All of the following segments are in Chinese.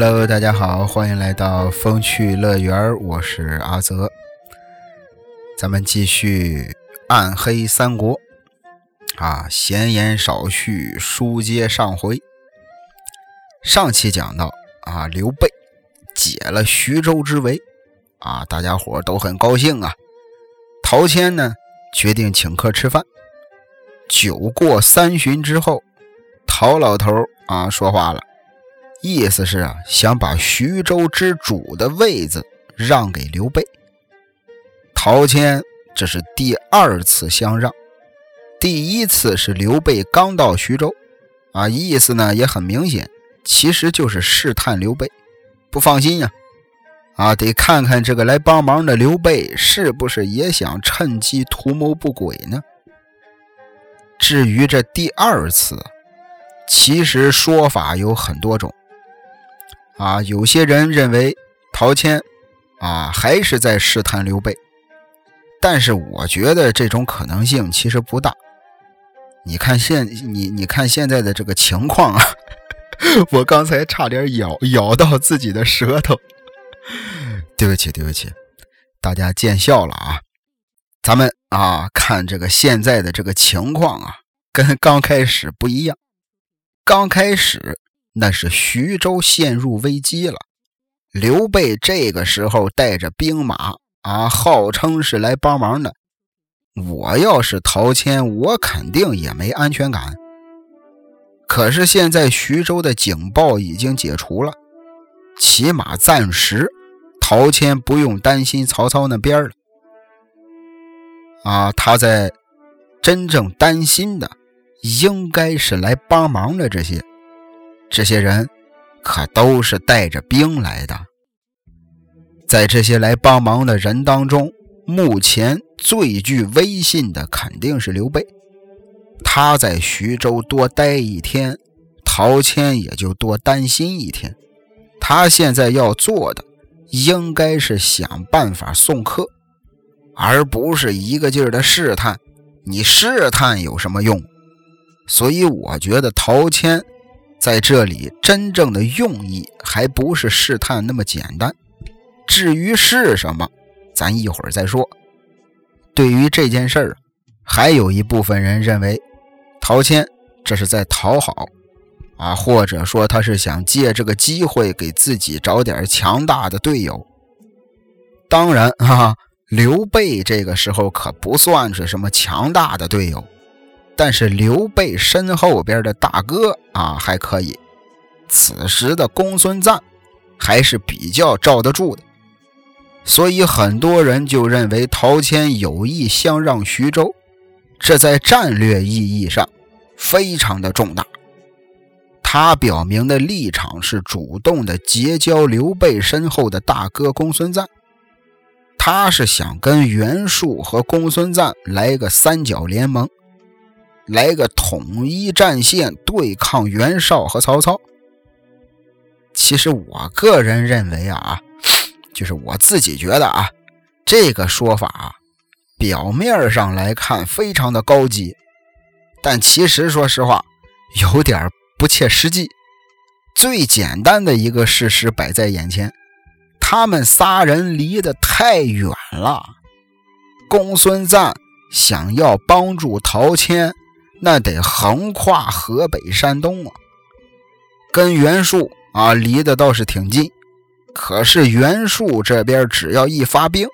Hello，大家好，欢迎来到风趣乐园，我是阿泽。咱们继续《暗黑三国》啊，闲言少叙，书接上回。上期讲到啊，刘备解了徐州之围啊，大家伙都很高兴啊。陶谦呢，决定请客吃饭。酒过三巡之后，陶老头啊说话了，意思是啊，想把徐州之主的位子让给刘备。陶谦这是第二次相让，第一次是刘备刚到徐州，啊，意思呢也很明显，其实就是试探刘备，不放心呀，啊，得看看这个来帮忙的刘备是不是也想趁机图谋不轨呢？至于这第二次，其实说法有很多种，啊，有些人认为陶谦，啊，还是在试探刘备。但是我觉得这种可能性其实不大。你看现你你看现在的这个情况啊，我刚才差点咬咬到自己的舌头，对不起对不起，大家见笑了啊。咱们啊看这个现在的这个情况啊，跟刚开始不一样。刚开始那是徐州陷入危机了，刘备这个时候带着兵马。啊，号称是来帮忙的。我要是陶谦，我肯定也没安全感。可是现在徐州的警报已经解除了，起码暂时，陶谦不用担心曹操那边了。啊，他在真正担心的，应该是来帮忙的这些，这些人可都是带着兵来的。在这些来帮忙的人当中，目前最具威信的肯定是刘备。他在徐州多待一天，陶谦也就多担心一天。他现在要做的，应该是想办法送客，而不是一个劲儿的试探。你试探有什么用？所以我觉得陶谦在这里真正的用意，还不是试探那么简单。至于是什么，咱一会儿再说。对于这件事儿，还有一部分人认为，陶谦这是在讨好啊，或者说他是想借这个机会给自己找点强大的队友。当然啊，刘备这个时候可不算是什么强大的队友，但是刘备身后边的大哥啊还可以。此时的公孙瓒还是比较罩得住的。所以很多人就认为陶谦有意相让徐州，这在战略意义上非常的重大。他表明的立场是主动的结交刘备身后的大哥公孙瓒，他是想跟袁术和公孙瓒来个三角联盟，来个统一战线对抗袁绍和曹操。其实我个人认为啊。就是我自己觉得啊，这个说法表面上来看非常的高级，但其实说实话有点不切实际。最简单的一个事实摆在眼前，他们仨人离得太远了。公孙瓒想要帮助陶谦，那得横跨河北、山东啊，跟袁术啊离得倒是挺近。可是袁术这边只要一发兵，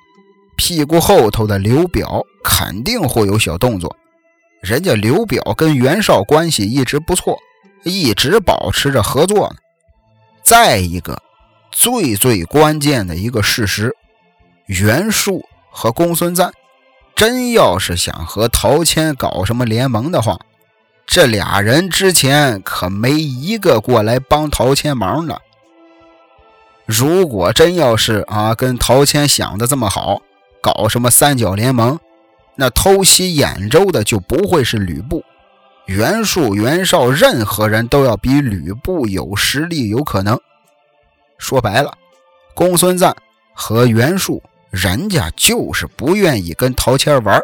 屁股后头的刘表肯定会有小动作。人家刘表跟袁绍关系一直不错，一直保持着合作呢。再一个，最最关键的一个事实，袁术和公孙瓒真要是想和陶谦搞什么联盟的话，这俩人之前可没一个过来帮陶谦忙的。如果真要是啊，跟陶谦想的这么好，搞什么三角联盟，那偷袭兖州的就不会是吕布、袁术、袁绍，任何人都要比吕布有实力、有可能。说白了，公孙瓒和袁术，人家就是不愿意跟陶谦玩。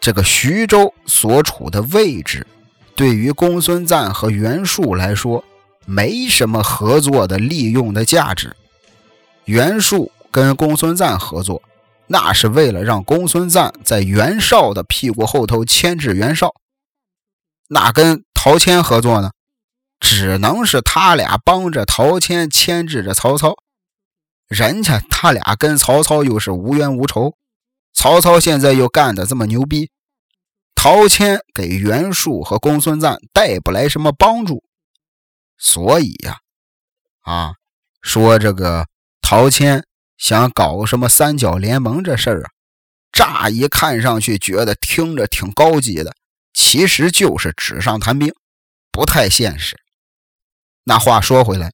这个徐州所处的位置，对于公孙瓒和袁术来说。没什么合作的利用的价值。袁术跟公孙瓒合作，那是为了让公孙瓒在袁绍的屁股后头牵制袁绍。那跟陶谦合作呢，只能是他俩帮着陶谦牵制着曹操。人家他俩跟曹操又是无冤无仇，曹操现在又干的这么牛逼，陶谦给袁术和公孙瓒带不来什么帮助，所以呀，啊，说这个陶谦想搞什么三角联盟这事儿啊，乍一看上去觉得听着挺高级的，其实就是纸上谈兵，不太现实。那话说回来，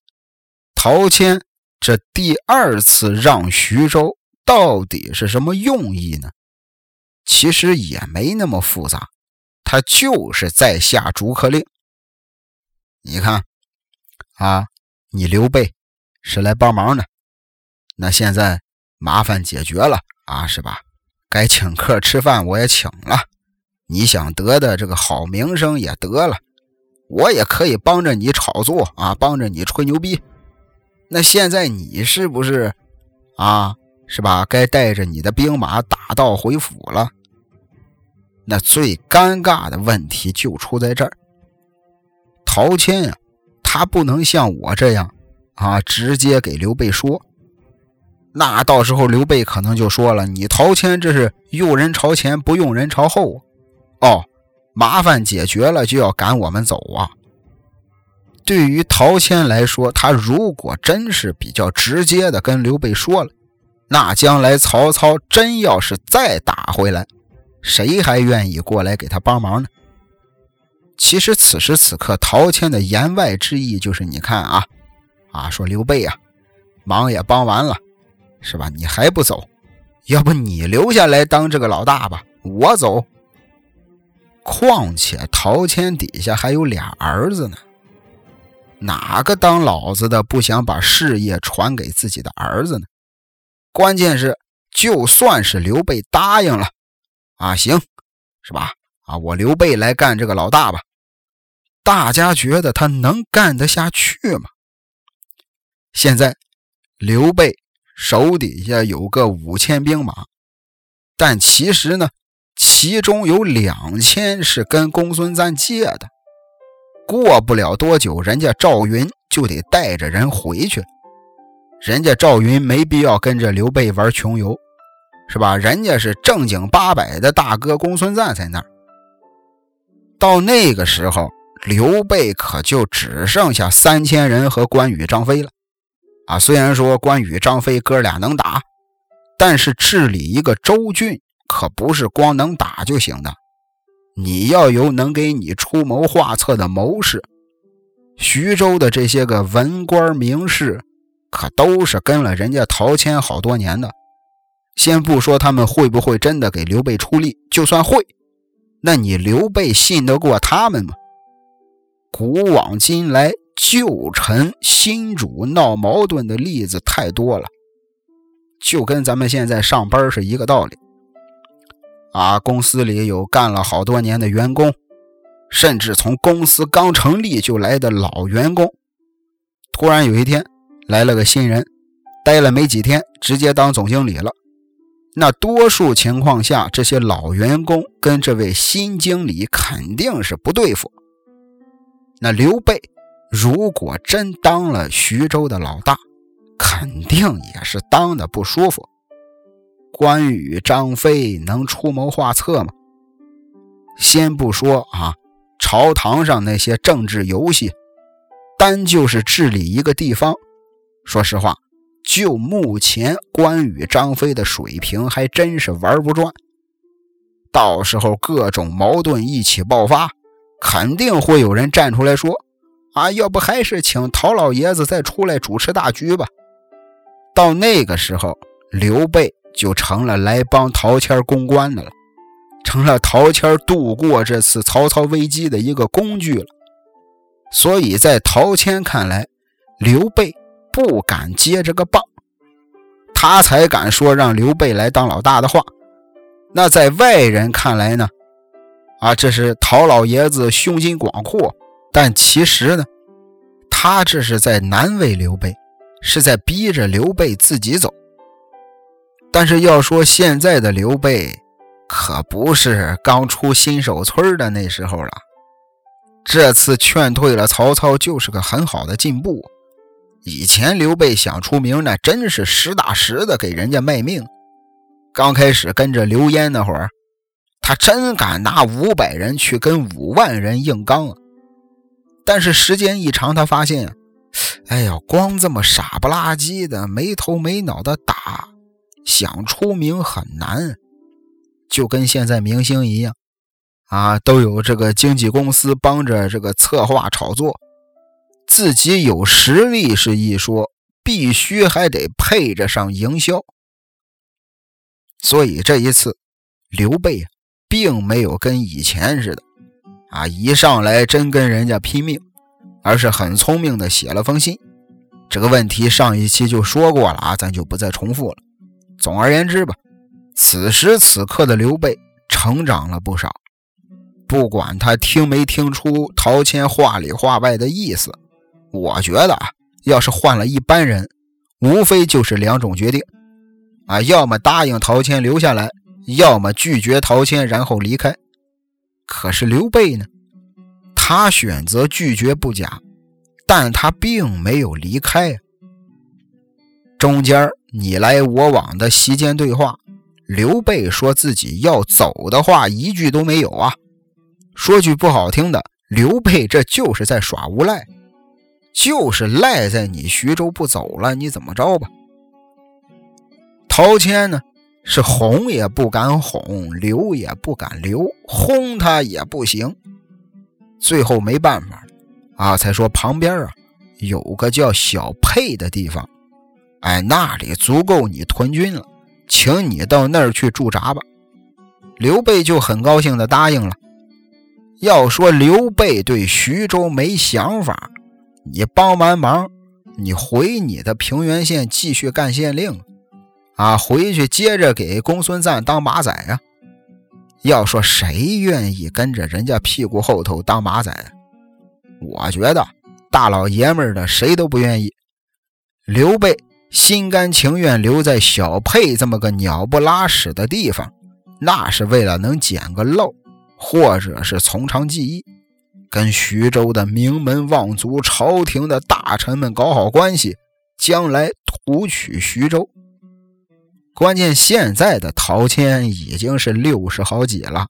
陶谦。这第二次让徐州到底是什么用意呢？其实也没那么复杂，他就是在下逐客令。你看，啊，你刘备是来帮忙的，那现在麻烦解决了啊，是吧？该请客吃饭我也请了，你想得的这个好名声也得了，我也可以帮着你炒作啊，帮着你吹牛逼。那现在你是不是啊？是吧？该带着你的兵马打道回府了。那最尴尬的问题就出在这儿。陶谦呀，他不能像我这样啊，直接给刘备说。那到时候刘备可能就说了：“你陶谦这是用人朝前，不用人朝后。”哦，麻烦解决了就要赶我们走啊。对于陶谦来说，他如果真是比较直接的跟刘备说了，那将来曹操真要是再打回来，谁还愿意过来给他帮忙呢？其实此时此刻，陶谦的言外之意就是：你看啊，啊，说刘备啊，忙也帮完了，是吧？你还不走？要不你留下来当这个老大吧，我走。况且陶谦底下还有俩儿子呢。哪个当老子的不想把事业传给自己的儿子呢？关键是，就算是刘备答应了，啊，行，是吧？啊，我刘备来干这个老大吧。大家觉得他能干得下去吗？现在，刘备手底下有个五千兵马，但其实呢，其中有两千是跟公孙瓒借的。过不了多久，人家赵云就得带着人回去。人家赵云没必要跟着刘备玩穷游，是吧？人家是正经八百的大哥公孙瓒在那儿。到那个时候，刘备可就只剩下三千人和关羽、张飞了。啊，虽然说关羽、张飞哥俩能打，但是治理一个州郡可不是光能打就行的。你要有能给你出谋划策的谋士，徐州的这些个文官名士，可都是跟了人家陶谦好多年的。先不说他们会不会真的给刘备出力，就算会，那你刘备信得过他们吗？古往今来，旧臣新主闹矛盾的例子太多了，就跟咱们现在上班是一个道理。啊，公司里有干了好多年的员工，甚至从公司刚成立就来的老员工，突然有一天来了个新人，待了没几天，直接当总经理了。那多数情况下，这些老员工跟这位新经理肯定是不对付。那刘备如果真当了徐州的老大，肯定也是当的不舒服。关羽、张飞能出谋划策吗？先不说啊，朝堂上那些政治游戏，单就是治理一个地方，说实话，就目前关羽、张飞的水平，还真是玩不转。到时候各种矛盾一起爆发，肯定会有人站出来说：“啊，要不还是请陶老爷子再出来主持大局吧。”到那个时候，刘备。就成了来帮陶谦公关的了，成了陶谦度过这次曹操危机的一个工具了。所以在陶谦看来，刘备不敢接这个棒，他才敢说让刘备来当老大的话。那在外人看来呢？啊，这是陶老爷子胸襟广阔，但其实呢，他这是在难为刘备，是在逼着刘备自己走。但是要说现在的刘备，可不是刚出新手村的那时候了。这次劝退了曹操，就是个很好的进步。以前刘备想出名，那真是实打实的给人家卖命。刚开始跟着刘焉那会儿，他真敢拿五百人去跟五万人硬刚！但是时间一长，他发现，哎呀，光这么傻不拉几的没头没脑的打。想出名很难，就跟现在明星一样，啊，都有这个经纪公司帮着这个策划炒作，自己有实力是一说，必须还得配着上营销。所以这一次，刘备并没有跟以前似的，啊，一上来真跟人家拼命，而是很聪明的写了封信。这个问题上一期就说过了啊，咱就不再重复了。总而言之吧，此时此刻的刘备成长了不少。不管他听没听出陶谦话里话外的意思，我觉得啊，要是换了一般人，无非就是两种决定：啊，要么答应陶谦留下来，要么拒绝陶谦然后离开。可是刘备呢，他选择拒绝不假，但他并没有离开。中间你来我往的席间对话，刘备说自己要走的话一句都没有啊。说句不好听的，刘备这就是在耍无赖，就是赖在你徐州不走了，你怎么着吧？陶谦呢，是哄也不敢哄，留也不敢留，轰他也不行，最后没办法啊，才说旁边啊有个叫小沛的地方。哎，那里足够你屯军了，请你到那儿去驻扎吧。刘备就很高兴地答应了。要说刘备对徐州没想法，你帮完忙，你回你的平原县继续干县令，啊，回去接着给公孙瓒当马仔啊。要说谁愿意跟着人家屁股后头当马仔？我觉得大老爷们儿的谁都不愿意。刘备。心甘情愿留在小沛这么个鸟不拉屎的地方，那是为了能捡个漏，或者是从长计议，跟徐州的名门望族、朝廷的大臣们搞好关系，将来图取徐州。关键现在的陶谦已经是六十好几了，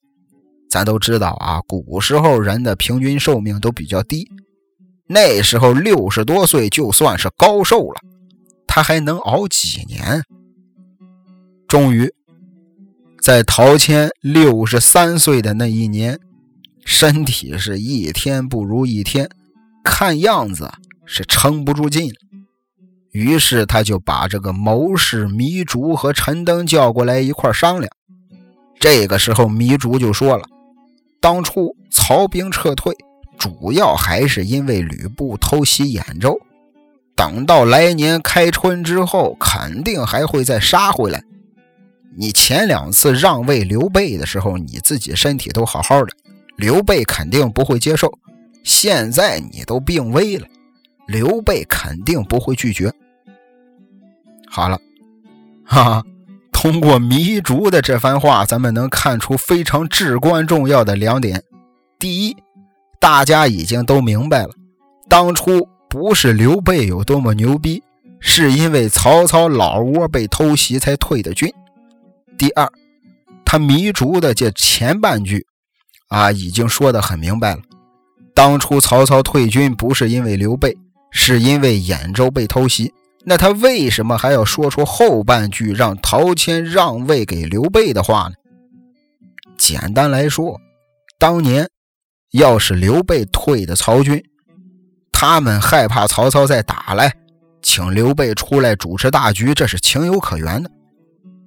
咱都知道啊，古时候人的平均寿命都比较低，那时候六十多岁就算是高寿了。他还能熬几年？终于，在陶谦六十三岁的那一年，身体是一天不如一天，看样子是撑不住劲了。于是，他就把这个谋士糜竺和陈登叫过来一块商量。这个时候，糜竺就说了：“当初曹兵撤退，主要还是因为吕布偷袭兖州。”等到来年开春之后，肯定还会再杀回来。你前两次让位刘备的时候，你自己身体都好好的，刘备肯定不会接受。现在你都病危了，刘备肯定不会拒绝。好了，哈哈，通过糜竺的这番话，咱们能看出非常至关重要的两点：第一，大家已经都明白了，当初。不是刘备有多么牛逼，是因为曹操老窝被偷袭才退的军。第二，他糜竺的这前半句啊，已经说得很明白了。当初曹操退军不是因为刘备，是因为兖州被偷袭。那他为什么还要说出后半句让陶谦让位给刘备的话呢？简单来说，当年要是刘备退的曹军。他们害怕曹操再打来，请刘备出来主持大局，这是情有可原的。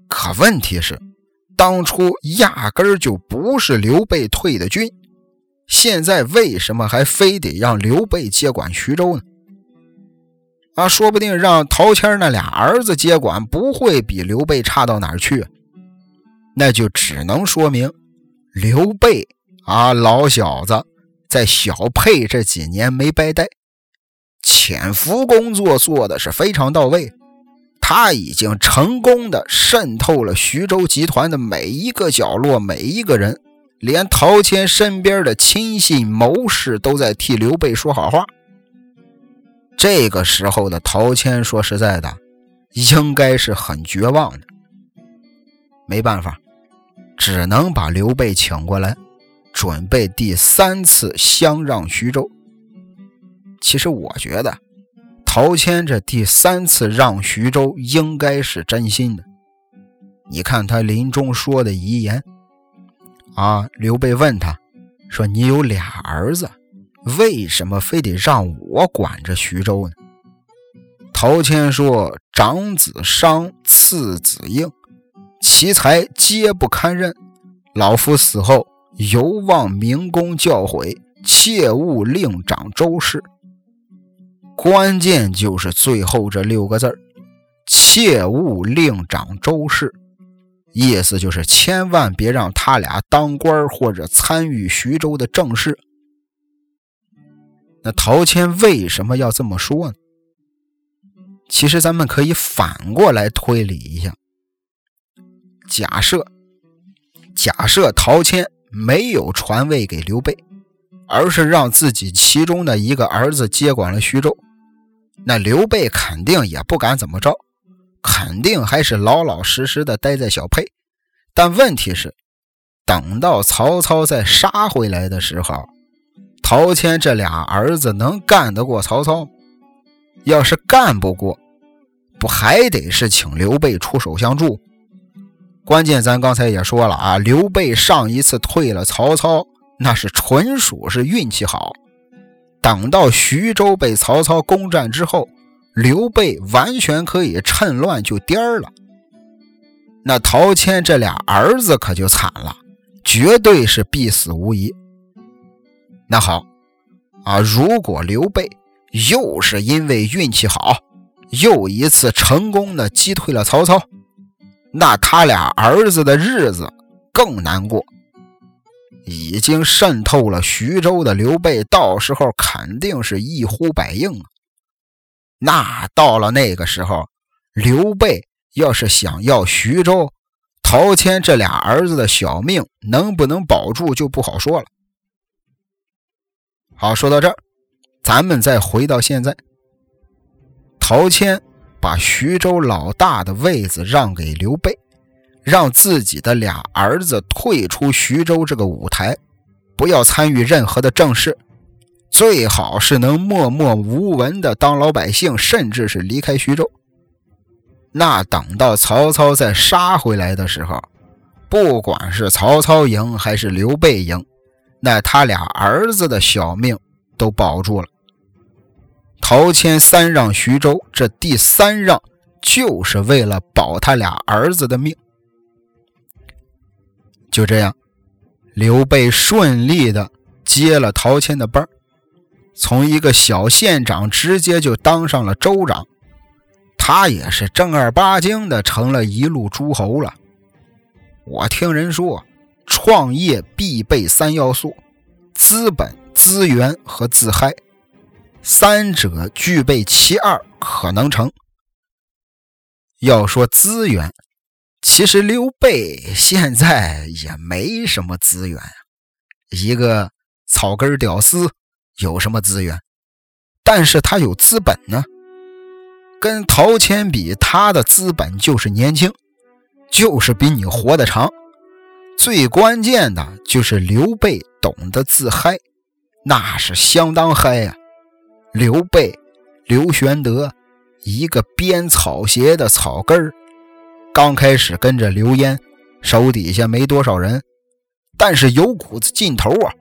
可问题是，当初压根儿就不是刘备退的军，现在为什么还非得让刘备接管徐州呢？啊，说不定让陶谦那俩儿子接管，不会比刘备差到哪儿去。那就只能说明，刘备啊，老小子在小沛这几年没白待。潜伏工作做的是非常到位，他已经成功的渗透了徐州集团的每一个角落，每一个人，连陶谦身边的亲信谋士都在替刘备说好话。这个时候的陶谦，说实在的，应该是很绝望的。没办法，只能把刘备请过来，准备第三次相让徐州。其实我觉得，陶谦这第三次让徐州应该是真心的。你看他临终说的遗言啊，刘备问他说：“你有俩儿子，为什么非得让我管着徐州呢？”陶谦说：“长子商，次子应。”其才皆不堪任，老夫死后犹望明公教诲，切勿令长周氏。关键就是最后这六个字儿：切勿令长周氏。意思就是千万别让他俩当官或者参与徐州的政事。那陶谦为什么要这么说呢？其实咱们可以反过来推理一下。假设，假设陶谦没有传位给刘备，而是让自己其中的一个儿子接管了徐州，那刘备肯定也不敢怎么着，肯定还是老老实实的待在小沛。但问题是，等到曹操再杀回来的时候，陶谦这俩儿子能干得过曹操？要是干不过，不还得是请刘备出手相助？关键咱刚才也说了啊，刘备上一次退了曹操，那是纯属是运气好。等到徐州被曹操攻占之后，刘备完全可以趁乱就颠儿了。那陶谦这俩儿子可就惨了，绝对是必死无疑。那好啊，如果刘备又是因为运气好，又一次成功的击退了曹操。那他俩儿子的日子更难过。已经渗透了徐州的刘备，到时候肯定是一呼百应啊。那到了那个时候，刘备要是想要徐州，陶谦这俩儿子的小命能不能保住就不好说了。好，说到这儿，咱们再回到现在，陶谦。把徐州老大的位子让给刘备，让自己的俩儿子退出徐州这个舞台，不要参与任何的政事，最好是能默默无闻的当老百姓，甚至是离开徐州。那等到曹操再杀回来的时候，不管是曹操赢还是刘备赢，那他俩儿子的小命都保住了。陶谦三让徐州，这第三让就是为了保他俩儿子的命。就这样，刘备顺利的接了陶谦的班从一个小县长直接就当上了州长，他也是正儿八经的成了一路诸侯了。我听人说，创业必备三要素：资本、资源和自嗨。三者具备其二，可能成。要说资源，其实刘备现在也没什么资源一个草根屌丝有什么资源？但是他有资本呢。跟陶谦比，他的资本就是年轻，就是比你活得长。最关键的就是刘备懂得自嗨，那是相当嗨呀。刘备、刘玄德，一个编草鞋的草根儿，刚开始跟着刘焉，手底下没多少人，但是有股子劲头啊！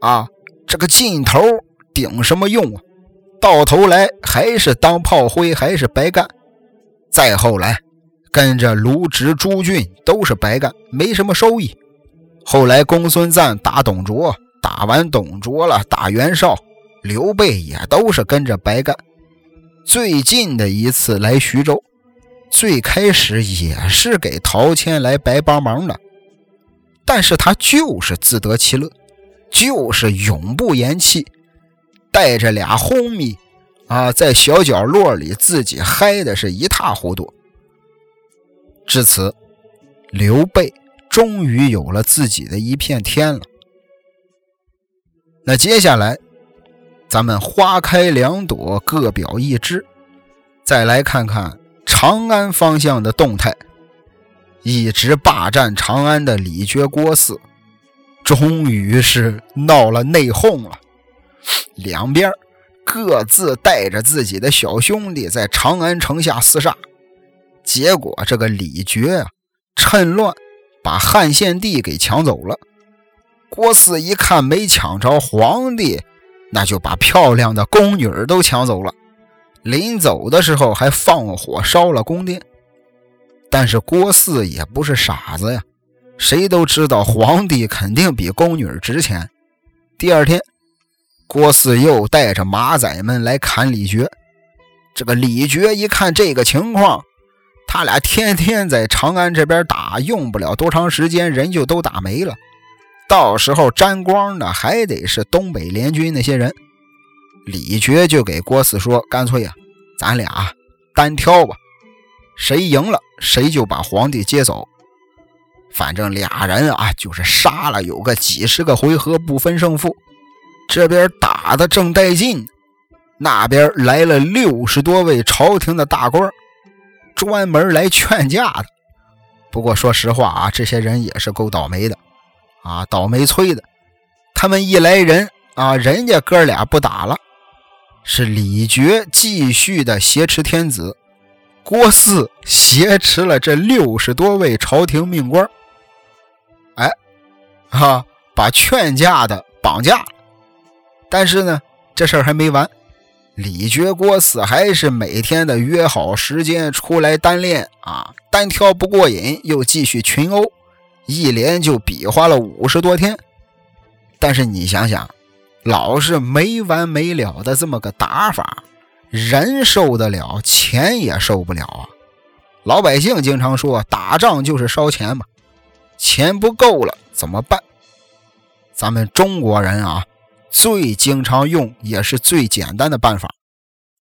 啊，这个劲头顶什么用啊？到头来还是当炮灰，还是白干。再后来，跟着卢植、朱俊都是白干，没什么收益。后来公孙瓒打董卓，打完董卓了，打袁绍。刘备也都是跟着白干。最近的一次来徐州，最开始也是给陶谦来白帮忙的，但是他就是自得其乐，就是永不言弃。带着俩红米啊，在小角落里自己嗨的是一塌糊涂。至此，刘备终于有了自己的一片天了。那接下来，咱们花开两朵，各表一枝，再来看看长安方向的动态。一直霸占长安的李傕郭汜，终于是闹了内讧了。两边各自带着自己的小兄弟在长安城下厮杀，结果这个李傕啊，趁乱把汉献帝给抢走了。郭汜一看没抢着皇帝，那就把漂亮的宫女都抢走了。临走的时候还放火烧了宫殿。但是郭汜也不是傻子呀，谁都知道皇帝肯定比宫女值钱。第二天，郭汜又带着马仔们来砍李傕。这个李傕一看这个情况，他俩天天在长安这边打，用不了多长时间，人就都打没了。到时候沾光的还得是东北联军那些人。李傕就给郭汜说：“干脆呀，咱俩单挑吧。”谁赢了，谁就把皇帝接走。反正俩人啊，就是杀了有个几十个回合，不分胜负。这边打的正带劲，那边来了六十多位朝廷的大官，专门来劝架的。不过说实话啊，这些人也是够倒霉的啊，倒霉催的。他们一来人啊，人家哥俩不打了，是李傕继续的挟持天子。郭汜挟持了这六十多位朝廷命官，哎，哈，把劝架的绑架。但是呢，这事儿还没完，李傕、郭汜还是每天的约好时间出来单练啊，单挑不过瘾，又继续群殴，一连就比划了五十多天。但是你想想，老是没完没了的这么个打法。人受得了，钱也受不了啊！老百姓经常说，打仗就是烧钱嘛，钱不够了怎么办？咱们中国人啊，最经常用也是最简单的办法，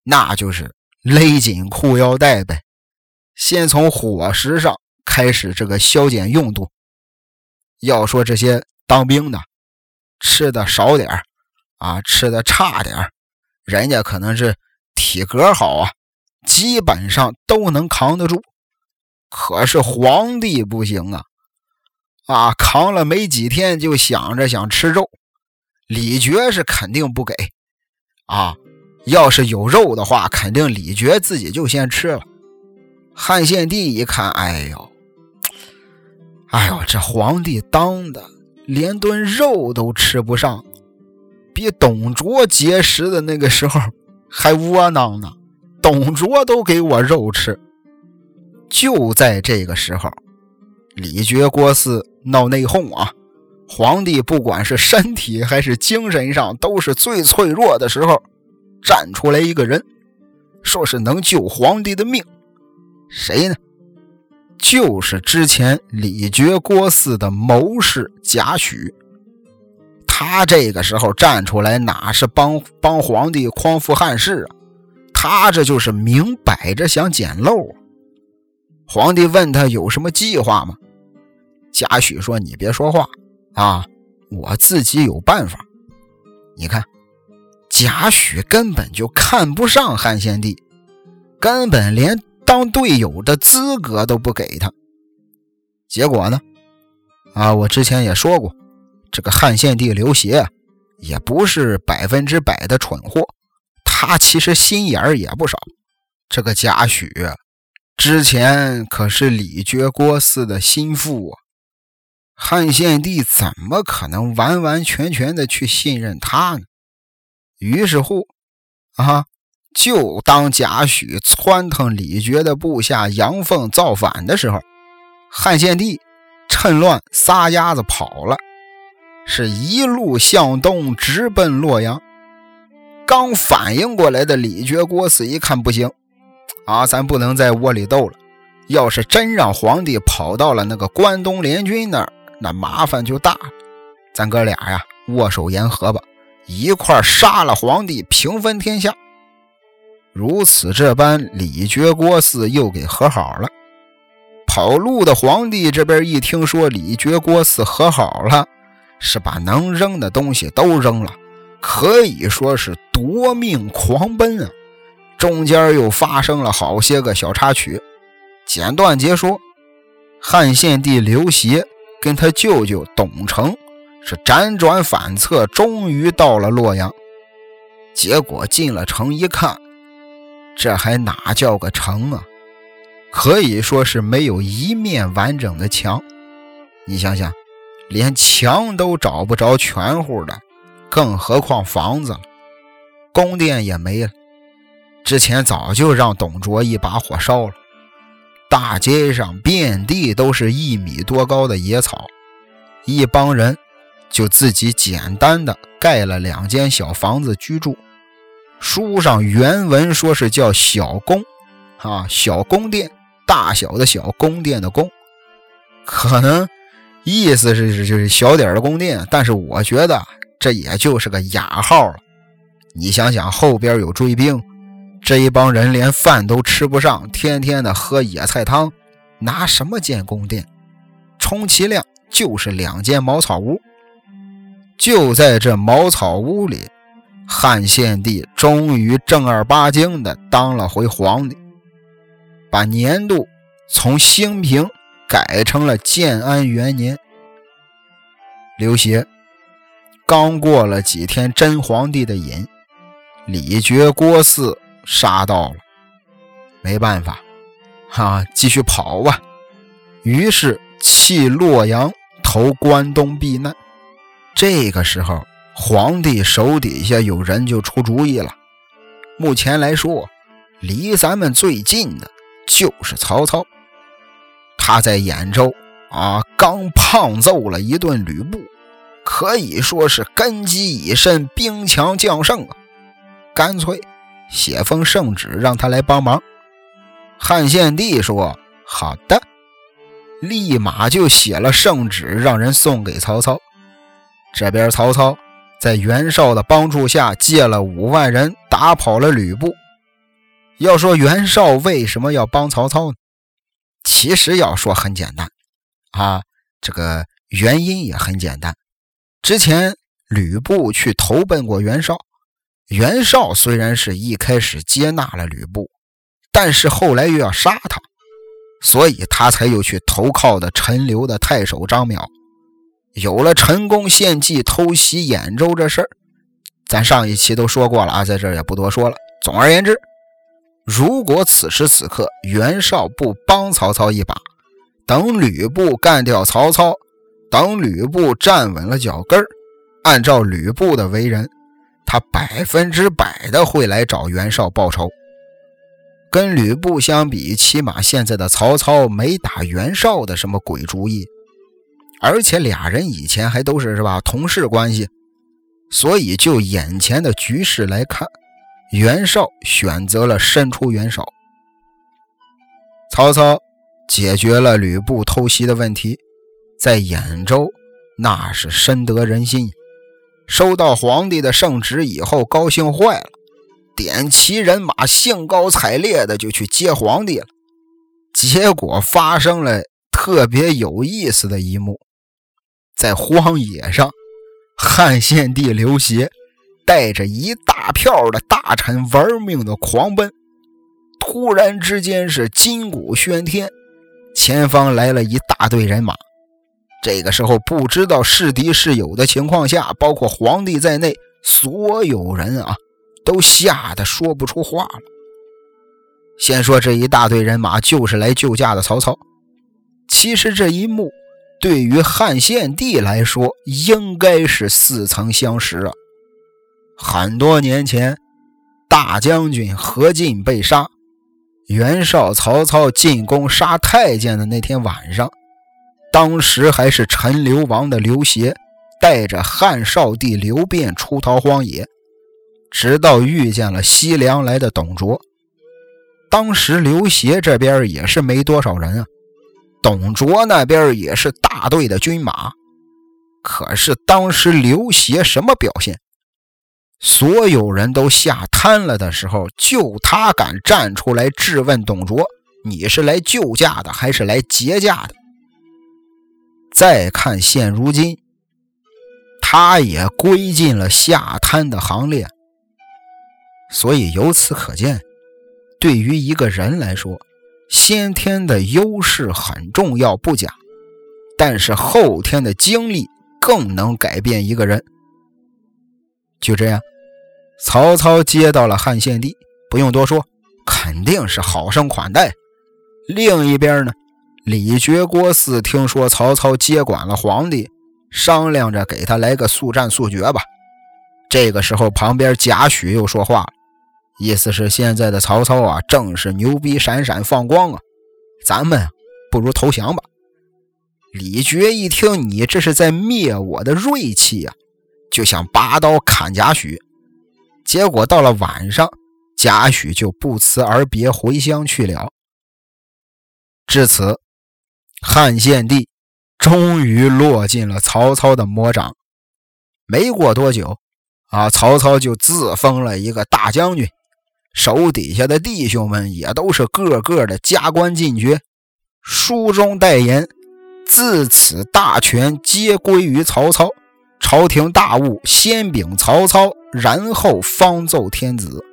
那就是勒紧裤腰带呗。先从伙食上开始，这个削减用度。要说这些当兵的，吃的少点啊，吃的差点人家可能是。体格好啊，基本上都能扛得住。可是皇帝不行啊，啊，扛了没几天就想着想吃肉。李傕是肯定不给啊，要是有肉的话，肯定李傕自己就先吃了。汉献帝一看，哎呦，哎呦，这皇帝当的连顿肉都吃不上，比董卓结识的那个时候。还窝囊呢，董卓都给我肉吃。就在这个时候，李傕、郭汜闹内讧啊！皇帝不管是身体还是精神上都是最脆弱的时候，站出来一个人，说是能救皇帝的命。谁呢？就是之前李傕、郭汜的谋士贾诩。他这个时候站出来，哪是帮帮皇帝匡扶汉室啊？他这就是明摆着想捡漏啊！皇帝问他有什么计划吗？贾诩说：“你别说话啊，我自己有办法。”你看，贾诩根本就看不上汉献帝，根本连当队友的资格都不给他。结果呢？啊，我之前也说过。这个汉献帝刘协也不是百分之百的蠢货，他其实心眼儿也不少。这个贾诩之前可是李傕郭汜的心腹啊，汉献帝怎么可能完完全全的去信任他呢？于是乎，啊，就当贾诩窜腾李傕的部下杨凤造反的时候，汉献帝趁乱撒丫子跑了。是一路向东，直奔洛阳。刚反应过来的李傕、郭汜一看不行，啊，咱不能在窝里斗了。要是真让皇帝跑到了那个关东联军那儿，那麻烦就大了。咱哥俩呀，握手言和吧，一块杀了皇帝，平分天下。如此这般，李傕郭汜又给和好了。跑路的皇帝这边一听说李傕郭汜和好了，是把能扔的东西都扔了，可以说是夺命狂奔啊！中间又发生了好些个小插曲。简短截说，汉献帝刘协跟他舅舅董承是辗转反侧，终于到了洛阳。结果进了城一看，这还哪叫个城啊？可以说是没有一面完整的墙。你想想，连墙都找不着全乎的，更何况房子了？宫殿也没了，之前早就让董卓一把火烧了。大街上遍地都是一米多高的野草，一帮人就自己简单的盖了两间小房子居住。书上原文说是叫小宫，啊，小宫殿，大小的小宫殿的宫，可能意思是是就是小点的宫殿，但是我觉得这也就是个雅号了。你想想，后边有追兵。这一帮人连饭都吃不上，天天的喝野菜汤，拿什么建宫殿？充其量就是两间茅草屋。就在这茅草屋里，汉献帝终于正儿八经的当了回皇帝，把年度从兴平改成了建安元年。刘协刚过了几天真皇帝的瘾，李傕郭汜。杀到了，没办法，哈，继续跑吧。于是弃洛阳，投关东避难。这个时候，皇帝手底下有人就出主意了。目前来说，离咱们最近的就是曹操。他在兖州啊，刚胖揍了一顿吕布，可以说是根基已深，兵强将胜啊，干脆。写封圣旨让他来帮忙。汉献帝说：“好的。”立马就写了圣旨，让人送给曹操。这边曹操在袁绍的帮助下，借了五万人打跑了吕布。要说袁绍为什么要帮曹操呢？其实要说很简单啊，这个原因也很简单。之前吕布去投奔过袁绍。袁绍虽然是一开始接纳了吕布，但是后来又要杀他，所以他才又去投靠的陈留的太守张邈。有了陈宫献计偷袭兖州这事儿，咱上一期都说过了啊，在这也不多说了。总而言之，如果此时此刻袁绍不帮曹操一把，等吕布干掉曹操，等吕布站稳了脚跟儿，按照吕布的为人。他百分之百的会来找袁绍报仇。跟吕布相比，起码现在的曹操没打袁绍的什么鬼主意，而且俩人以前还都是是吧同事关系，所以就眼前的局势来看，袁绍选择了伸出援手。曹操解决了吕布偷袭的问题，在兖州那是深得人心。收到皇帝的圣旨以后，高兴坏了，点齐人马，兴高采烈的就去接皇帝了。结果发生了特别有意思的一幕，在荒野上，汉献帝刘协带着一大票的大臣玩命的狂奔，突然之间是金鼓喧天，前方来了一大队人马。这个时候，不知道是敌是友的情况下，包括皇帝在内，所有人啊，都吓得说不出话了。先说这一大队人马就是来救驾的曹操。其实这一幕对于汉献帝来说，应该是似曾相识啊。很多年前，大将军何进被杀，袁绍、曹操进宫杀太监的那天晚上。当时还是陈留王的刘协，带着汉少帝刘辩出逃荒野，直到遇见了西凉来的董卓。当时刘协这边也是没多少人啊，董卓那边也是大队的军马。可是当时刘协什么表现？所有人都吓瘫了的时候，就他敢站出来质问董卓：“你是来救驾的，还是来劫驾的？”再看现如今，他也归进了下瘫的行列。所以由此可见，对于一个人来说，先天的优势很重要不假，但是后天的经历更能改变一个人。就这样。曹操接到了汉献帝，不用多说，肯定是好生款待。另一边呢，李傕、郭汜听说曹操接管了皇帝，商量着给他来个速战速决吧。这个时候，旁边贾诩又说话了，意思是现在的曹操啊，正是牛逼闪闪放光啊，咱们不如投降吧。李傕一听，你这是在灭我的锐气呀，就想拔刀砍贾诩。结果到了晚上，贾诩就不辞而别回乡去了。至此，汉献帝终于落进了曹操的魔掌。没过多久，啊，曹操就自封了一个大将军，手底下的弟兄们也都是个个的加官进爵。书中代言：“自此大权皆归于曹操。”朝廷大务先禀曹操，然后方奏天子。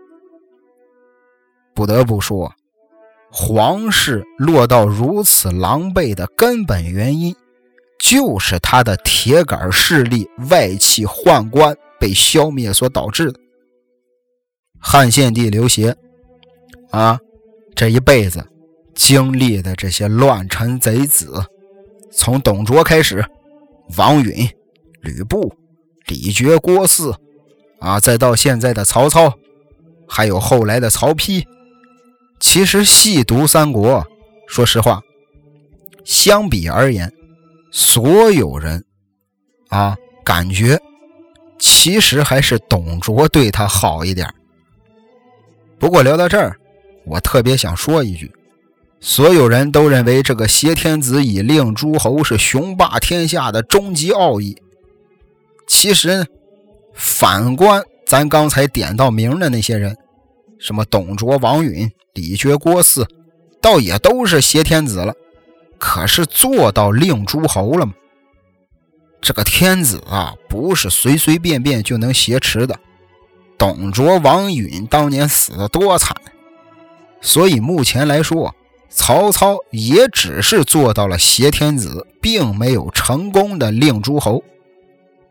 不得不说，皇室落到如此狼狈的根本原因，就是他的铁杆势力外戚宦官被消灭所导致的。汉献帝刘协啊，这一辈子经历的这些乱臣贼子，从董卓开始，王允。吕布、李傕、郭汜，啊，再到现在的曹操，还有后来的曹丕。其实细读三国，说实话，相比而言，所有人啊，感觉其实还是董卓对他好一点。不过聊到这儿，我特别想说一句：所有人都认为这个挟天子以令诸侯是雄霸天下的终极奥义。其实呢，反观咱刚才点到名的那些人，什么董卓、王允、李傕、郭汜，倒也都是挟天子了。可是做到令诸侯了吗？这个天子啊，不是随随便便就能挟持的。董卓、王允当年死的多惨，所以目前来说，曹操也只是做到了挟天子，并没有成功的令诸侯。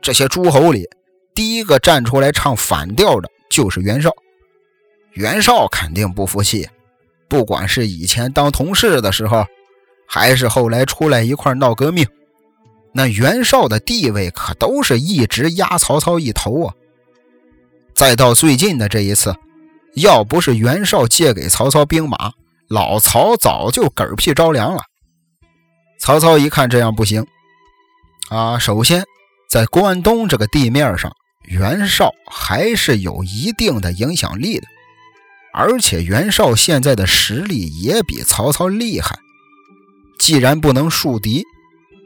这些诸侯里，第一个站出来唱反调的就是袁绍。袁绍肯定不服气，不管是以前当同事的时候，还是后来出来一块闹革命，那袁绍的地位可都是一直压曹操一头啊。再到最近的这一次，要不是袁绍借给曹操兵马，老曹早就嗝屁着凉了。曹操一看这样不行，啊，首先。在关东这个地面上，袁绍还是有一定的影响力的，而且袁绍现在的实力也比曹操厉害。既然不能树敌，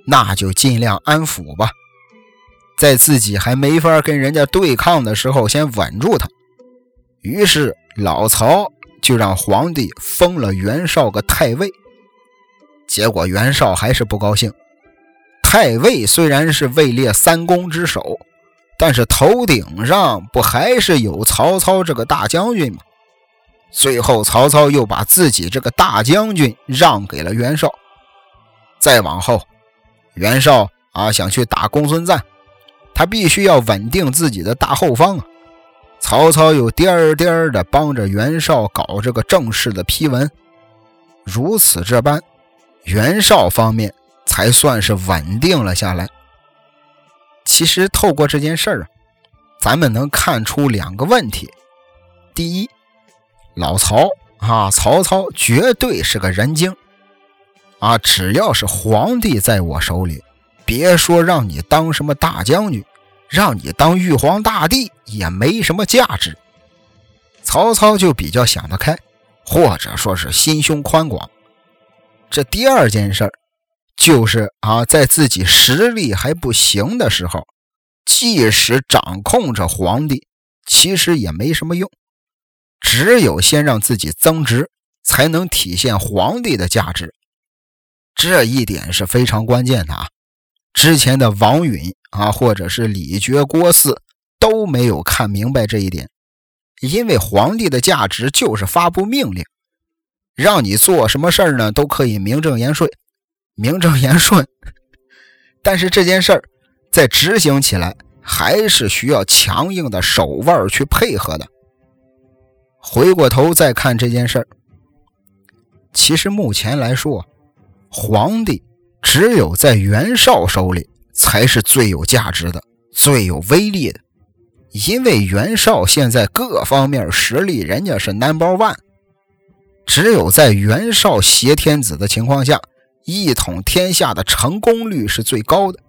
那就尽量安抚吧，在自己还没法跟人家对抗的时候，先稳住他。于是老曹就让皇帝封了袁绍个太尉。结果袁绍还是不高兴。太尉虽然是位列三公之首，但是头顶上不还是有曹操这个大将军吗？最后，曹操又把自己这个大将军让给了袁绍。再往后，袁绍啊想去打公孙瓒，他必须要稳定自己的大后方啊。曹操又颠颠的帮着袁绍搞这个正式的批文，如此这般，袁绍方面。才算是稳定了下来。其实透过这件事儿啊，咱们能看出两个问题：第一，老曹啊，曹操绝对是个人精啊！只要是皇帝在我手里，别说让你当什么大将军，让你当玉皇大帝也没什么价值。曹操就比较想得开，或者说是心胸宽广。这第二件事儿。就是啊，在自己实力还不行的时候，即使掌控着皇帝，其实也没什么用。只有先让自己增值，才能体现皇帝的价值。这一点是非常关键的啊！之前的王允啊，或者是李傕、郭汜都没有看明白这一点。因为皇帝的价值就是发布命令，让你做什么事儿呢，都可以名正言顺，名正言顺。但是这件事儿在执行起来，还是需要强硬的手腕去配合的。回过头再看这件事儿，其实目前来说，皇帝只有在袁绍手里才是最有价值的、最有威力的。因为袁绍现在各方面实力，人家是 number one，只有在袁绍挟天子的情况下，一统天下的成功率是最高的，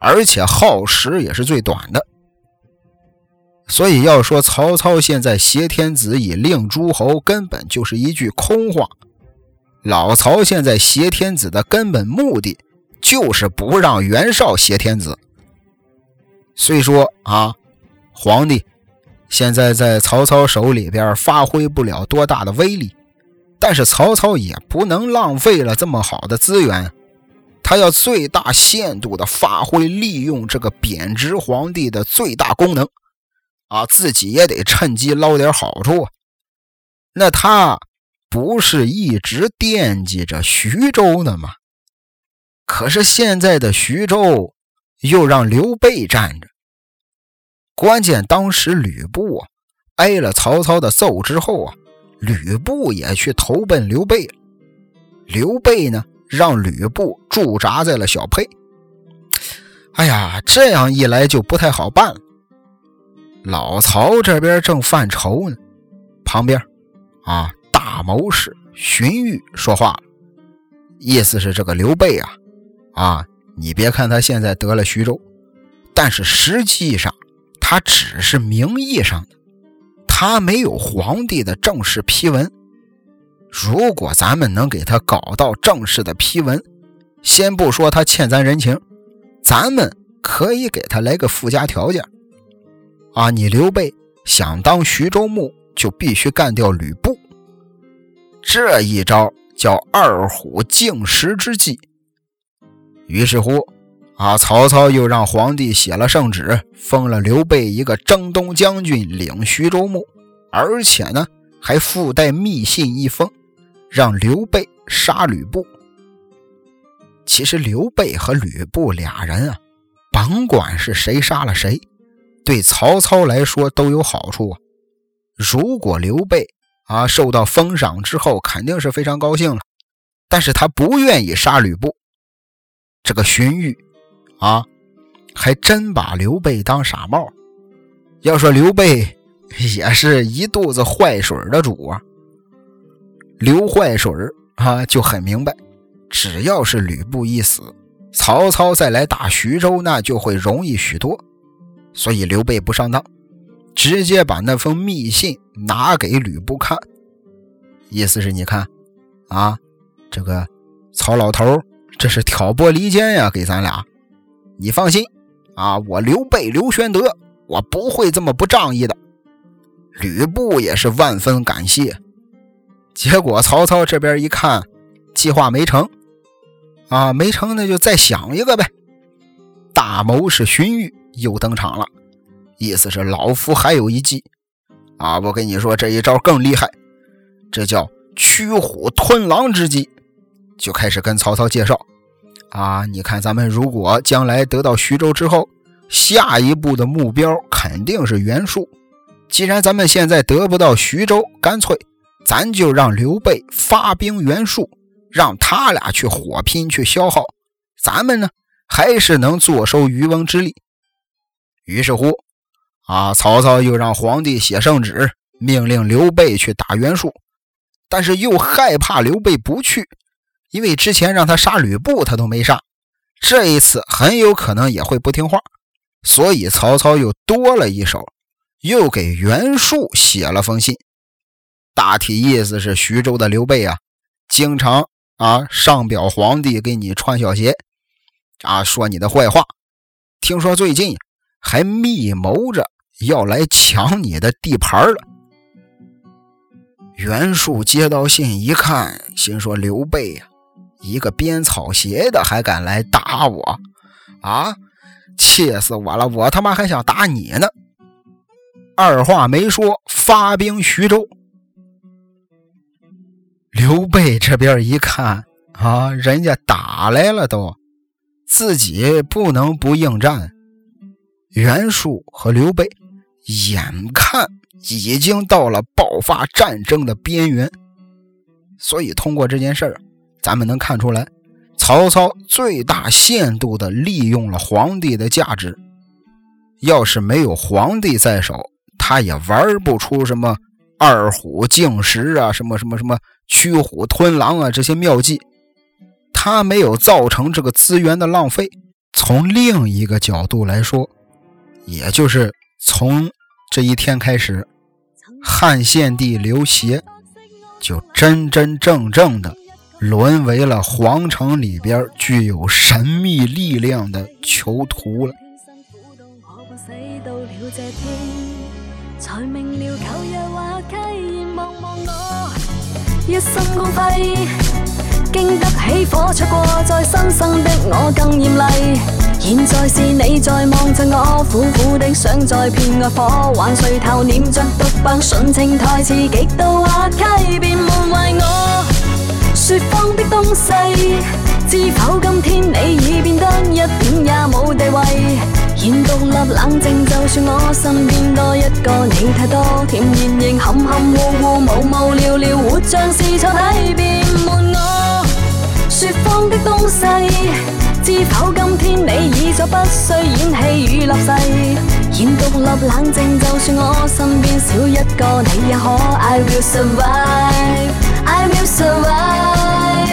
而且耗时也是最短的。所以要说曹操现在挟天子以令诸侯，根本就是一句空话。老曹现在挟天子的根本目的，就是不让袁绍挟天子。虽说啊。皇帝现在在曹操手里边发挥不了多大的威力，但是曹操也不能浪费了这么好的资源，他要最大限度的发挥利用这个贬值皇帝的最大功能，啊，自己也得趁机捞点好处。那他不是一直惦记着徐州呢吗？可是现在的徐州又让刘备占着。关键当时吕布啊挨了曹操的揍之后啊，吕布也去投奔刘备了。刘备呢，让吕布驻扎在了小沛。哎呀，这样一来就不太好办了。老曹这边正犯愁呢，旁边啊大谋士荀彧说话了，意思是这个刘备啊啊，你别看他现在得了徐州，但是实际上。他只是名义上的，他没有皇帝的正式批文。如果咱们能给他搞到正式的批文，先不说他欠咱人情，咱们可以给他来个附加条件。啊，你刘备想当徐州牧，就必须干掉吕布。这一招叫二虎竞食之计。于是乎。啊！曹操又让皇帝写了圣旨，封了刘备一个征东将军，领徐州牧，而且呢，还附带密信一封，让刘备杀吕布。其实刘备和吕布俩人啊，甭管是谁杀了谁，对曹操来说都有好处啊。如果刘备啊受到封赏之后，肯定是非常高兴了，但是他不愿意杀吕布。这个荀彧。啊，还真把刘备当傻帽。要说刘备也是一肚子坏水的主啊，刘坏水啊就很明白，只要是吕布一死，曹操再来打徐州，那就会容易许多。所以刘备不上当，直接把那封密信拿给吕布看，意思是你看啊，这个曹老头这是挑拨离间呀，给咱俩。你放心，啊，我刘备刘玄德，我不会这么不仗义的。吕布也是万分感谢。结果曹操这边一看，计划没成，啊，没成，那就再想一个呗。大谋士荀彧又登场了，意思是老夫还有一计，啊，我跟你说这一招更厉害，这叫驱虎吞狼之计，就开始跟曹操介绍。啊，你看，咱们如果将来得到徐州之后，下一步的目标肯定是袁术。既然咱们现在得不到徐州，干脆咱就让刘备发兵袁术，让他俩去火拼，去消耗。咱们呢，还是能坐收渔翁之利。于是乎，啊，曹操又让皇帝写圣旨，命令刘备去打袁术，但是又害怕刘备不去。因为之前让他杀吕布，他都没杀，这一次很有可能也会不听话，所以曹操又多了一手，又给袁术写了封信。大体意思是，徐州的刘备啊，经常啊上表皇帝给你穿小鞋，啊说你的坏话。听说最近还密谋着要来抢你的地盘了。袁术接到信一看，心说：“刘备呀，一个编草鞋的还敢来打我啊！气死我了！我他妈还想打你呢！”二话没说，发兵徐州。刘备这边一看啊，人家打来了，都自己不能不应战。袁术和刘备眼看。已经到了爆发战争的边缘，所以通过这件事儿，咱们能看出来，曹操最大限度地利用了皇帝的价值。要是没有皇帝在手，他也玩不出什么二虎竞食啊，什么什么什么驱虎吞狼啊这些妙计。他没有造成这个资源的浪费。从另一个角度来说，也就是从这一天开始。汉献帝刘协就真真正正的沦为了皇城里边具有神秘力量的囚徒了。经得起火灼过，在新生的我更艳丽。现在是你在望着我，苦苦的想再骗爱火，还垂头念着独白，纯情台词极度滑稽，谎的东西，知否今天你已变得一点也冇地位。现独立冷静，就算我身边多一个你太多，甜言仍含含糊糊，无无聊聊，活像是错体，便闷我。说谎的东西，知否今天你已再不需演戏与立誓，现独立冷静，就算我身边少一个你也可。I will survive, I will survive。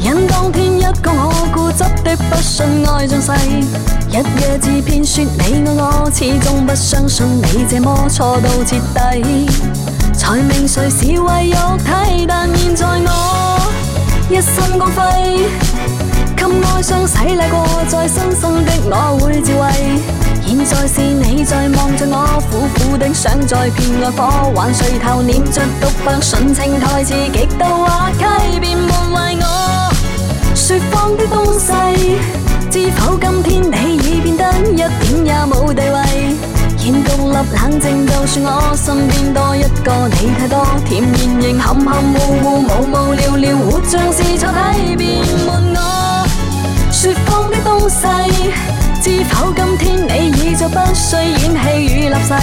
因当天一个我固执的不信爱像誓，一夜自骗说你爱我，始终不相信你这么错到彻底。才明谁是为肉体，但现在我一身光辉，给哀伤洗礼过，再新生的我会自卫。现在是你在望着我，苦苦的想再骗爱火，还垂头念着独白，纯情台词极度滑稽，便闷坏我。说谎的东西，知否今天你已变得一点也冇地位？现独立冷静，就算我身边多一个你太多，甜言仍含含糊糊，无无聊聊，活像是错体，便闷我。说谎的东西。知否今天你已再不需演戏与立誓，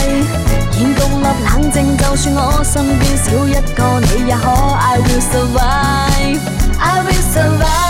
现独立冷静，就算我身边少一个你也可。I will survive, I will survive。